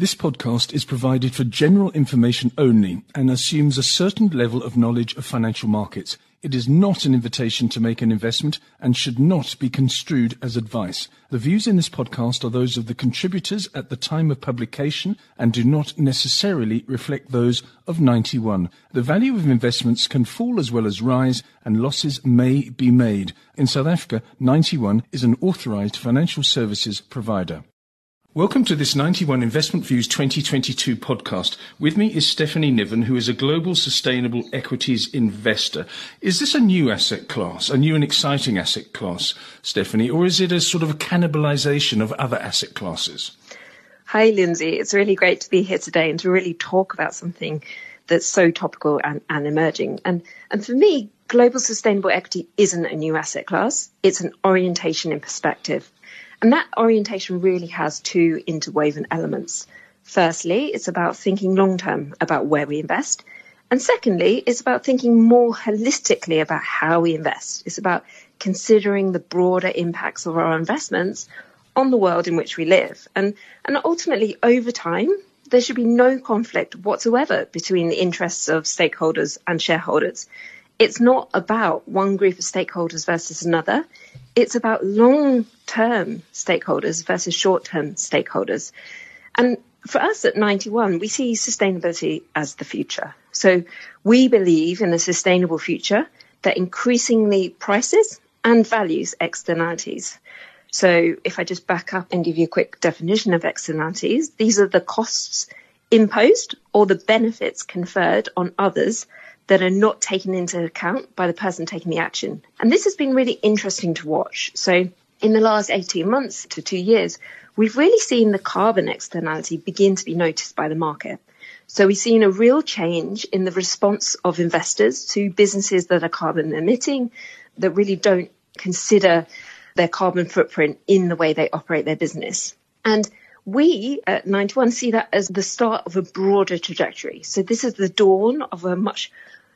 This podcast is provided for general information only and assumes a certain level of knowledge of financial markets. It is not an invitation to make an investment and should not be construed as advice. The views in this podcast are those of the contributors at the time of publication and do not necessarily reflect those of 91. The value of investments can fall as well as rise and losses may be made. In South Africa, 91 is an authorized financial services provider. Welcome to this 91 Investment Views 2022 podcast. With me is Stephanie Niven, who is a global sustainable equities investor. Is this a new asset class, a new and exciting asset class, Stephanie, or is it a sort of a cannibalization of other asset classes? Hi, Lindsay. It's really great to be here today and to really talk about something that's so topical and, and emerging. And, and for me, global sustainable equity isn't a new asset class. It's an orientation in perspective. And that orientation really has two interwoven elements. Firstly, it's about thinking long term about where we invest. And secondly, it's about thinking more holistically about how we invest. It's about considering the broader impacts of our investments on the world in which we live. And, and ultimately, over time, there should be no conflict whatsoever between the interests of stakeholders and shareholders. It's not about one group of stakeholders versus another. It's about long term stakeholders versus short term stakeholders. And for us at 91, we see sustainability as the future. So we believe in a sustainable future that increasingly prices and values externalities. So if I just back up and give you a quick definition of externalities, these are the costs imposed or the benefits conferred on others that are not taken into account by the person taking the action. And this has been really interesting to watch. So in the last 18 months to two years, we've really seen the carbon externality begin to be noticed by the market. So we've seen a real change in the response of investors to businesses that are carbon emitting that really don't consider their carbon footprint in the way they operate their business. And we at 91 see that as the start of a broader trajectory. So this is the dawn of a much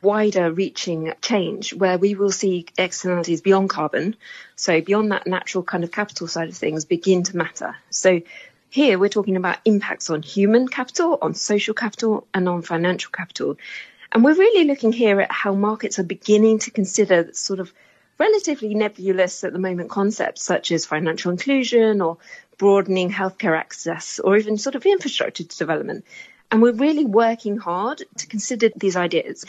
wider reaching change where we will see externalities beyond carbon, so beyond that natural kind of capital side of things, begin to matter. So here we're talking about impacts on human capital, on social capital, and on financial capital. And we're really looking here at how markets are beginning to consider sort of relatively nebulous at the moment concepts such as financial inclusion or broadening healthcare access or even sort of infrastructure development. And we're really working hard to consider these ideas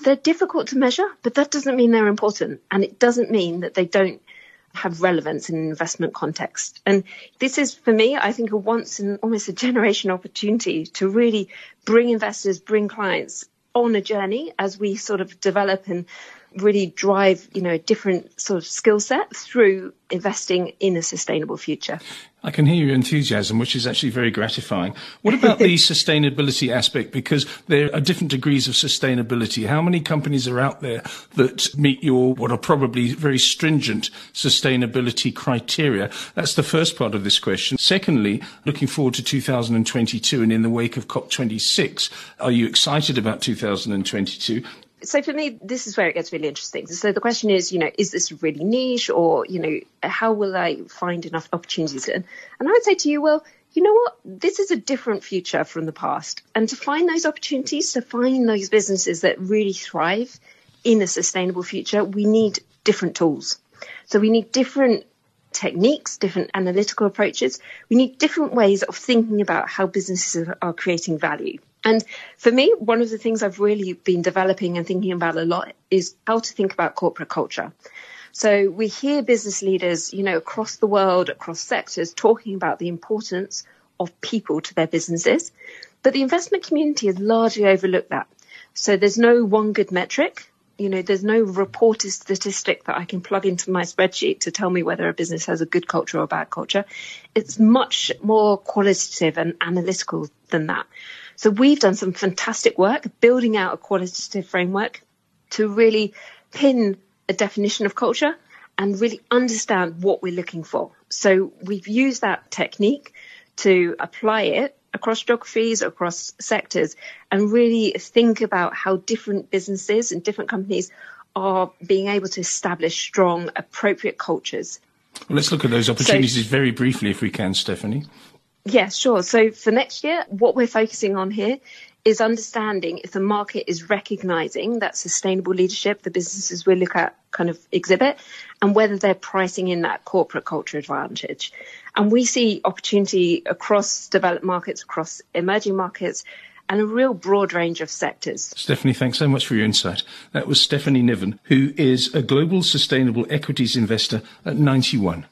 they're difficult to measure, but that doesn't mean they're important. And it doesn't mean that they don't have relevance in an investment context. And this is, for me, I think a once in almost a generation opportunity to really bring investors, bring clients on a journey as we sort of develop and really drive, you know, a different sort of skill set through investing in a sustainable future. I can hear your enthusiasm, which is actually very gratifying. What about the sustainability aspect? Because there are different degrees of sustainability. How many companies are out there that meet your, what are probably very stringent sustainability criteria? That's the first part of this question. Secondly, looking forward to 2022 and in the wake of COP26, are you excited about 2022? So for me, this is where it gets really interesting. So the question is, you know, is this really niche or, you know, how will I find enough opportunities? And, and I would say to you, well, you know what? This is a different future from the past. And to find those opportunities, to find those businesses that really thrive in a sustainable future, we need different tools. So we need different techniques, different analytical approaches. We need different ways of thinking about how businesses are creating value. And for me, one of the things I've really been developing and thinking about a lot is how to think about corporate culture. So we hear business leaders, you know, across the world, across sectors, talking about the importance of people to their businesses. But the investment community has largely overlooked that. So there's no one good metric. You know, there's no reported statistic that I can plug into my spreadsheet to tell me whether a business has a good culture or a bad culture. It's much more qualitative and analytical than that. So we've done some fantastic work building out a qualitative framework to really pin a definition of culture and really understand what we're looking for. So we've used that technique to apply it across geographies, across sectors, and really think about how different businesses and different companies are being able to establish strong, appropriate cultures. Well, let's look at those opportunities so, very briefly, if we can, Stephanie. Yeah, sure. So for next year, what we're focusing on here is understanding if the market is recognizing that sustainable leadership the businesses we look at kind of exhibit and whether they're pricing in that corporate culture advantage. And we see opportunity across developed markets, across emerging markets, and a real broad range of sectors. Stephanie, thanks so much for your insight. That was Stephanie Niven, who is a global sustainable equities investor at 91.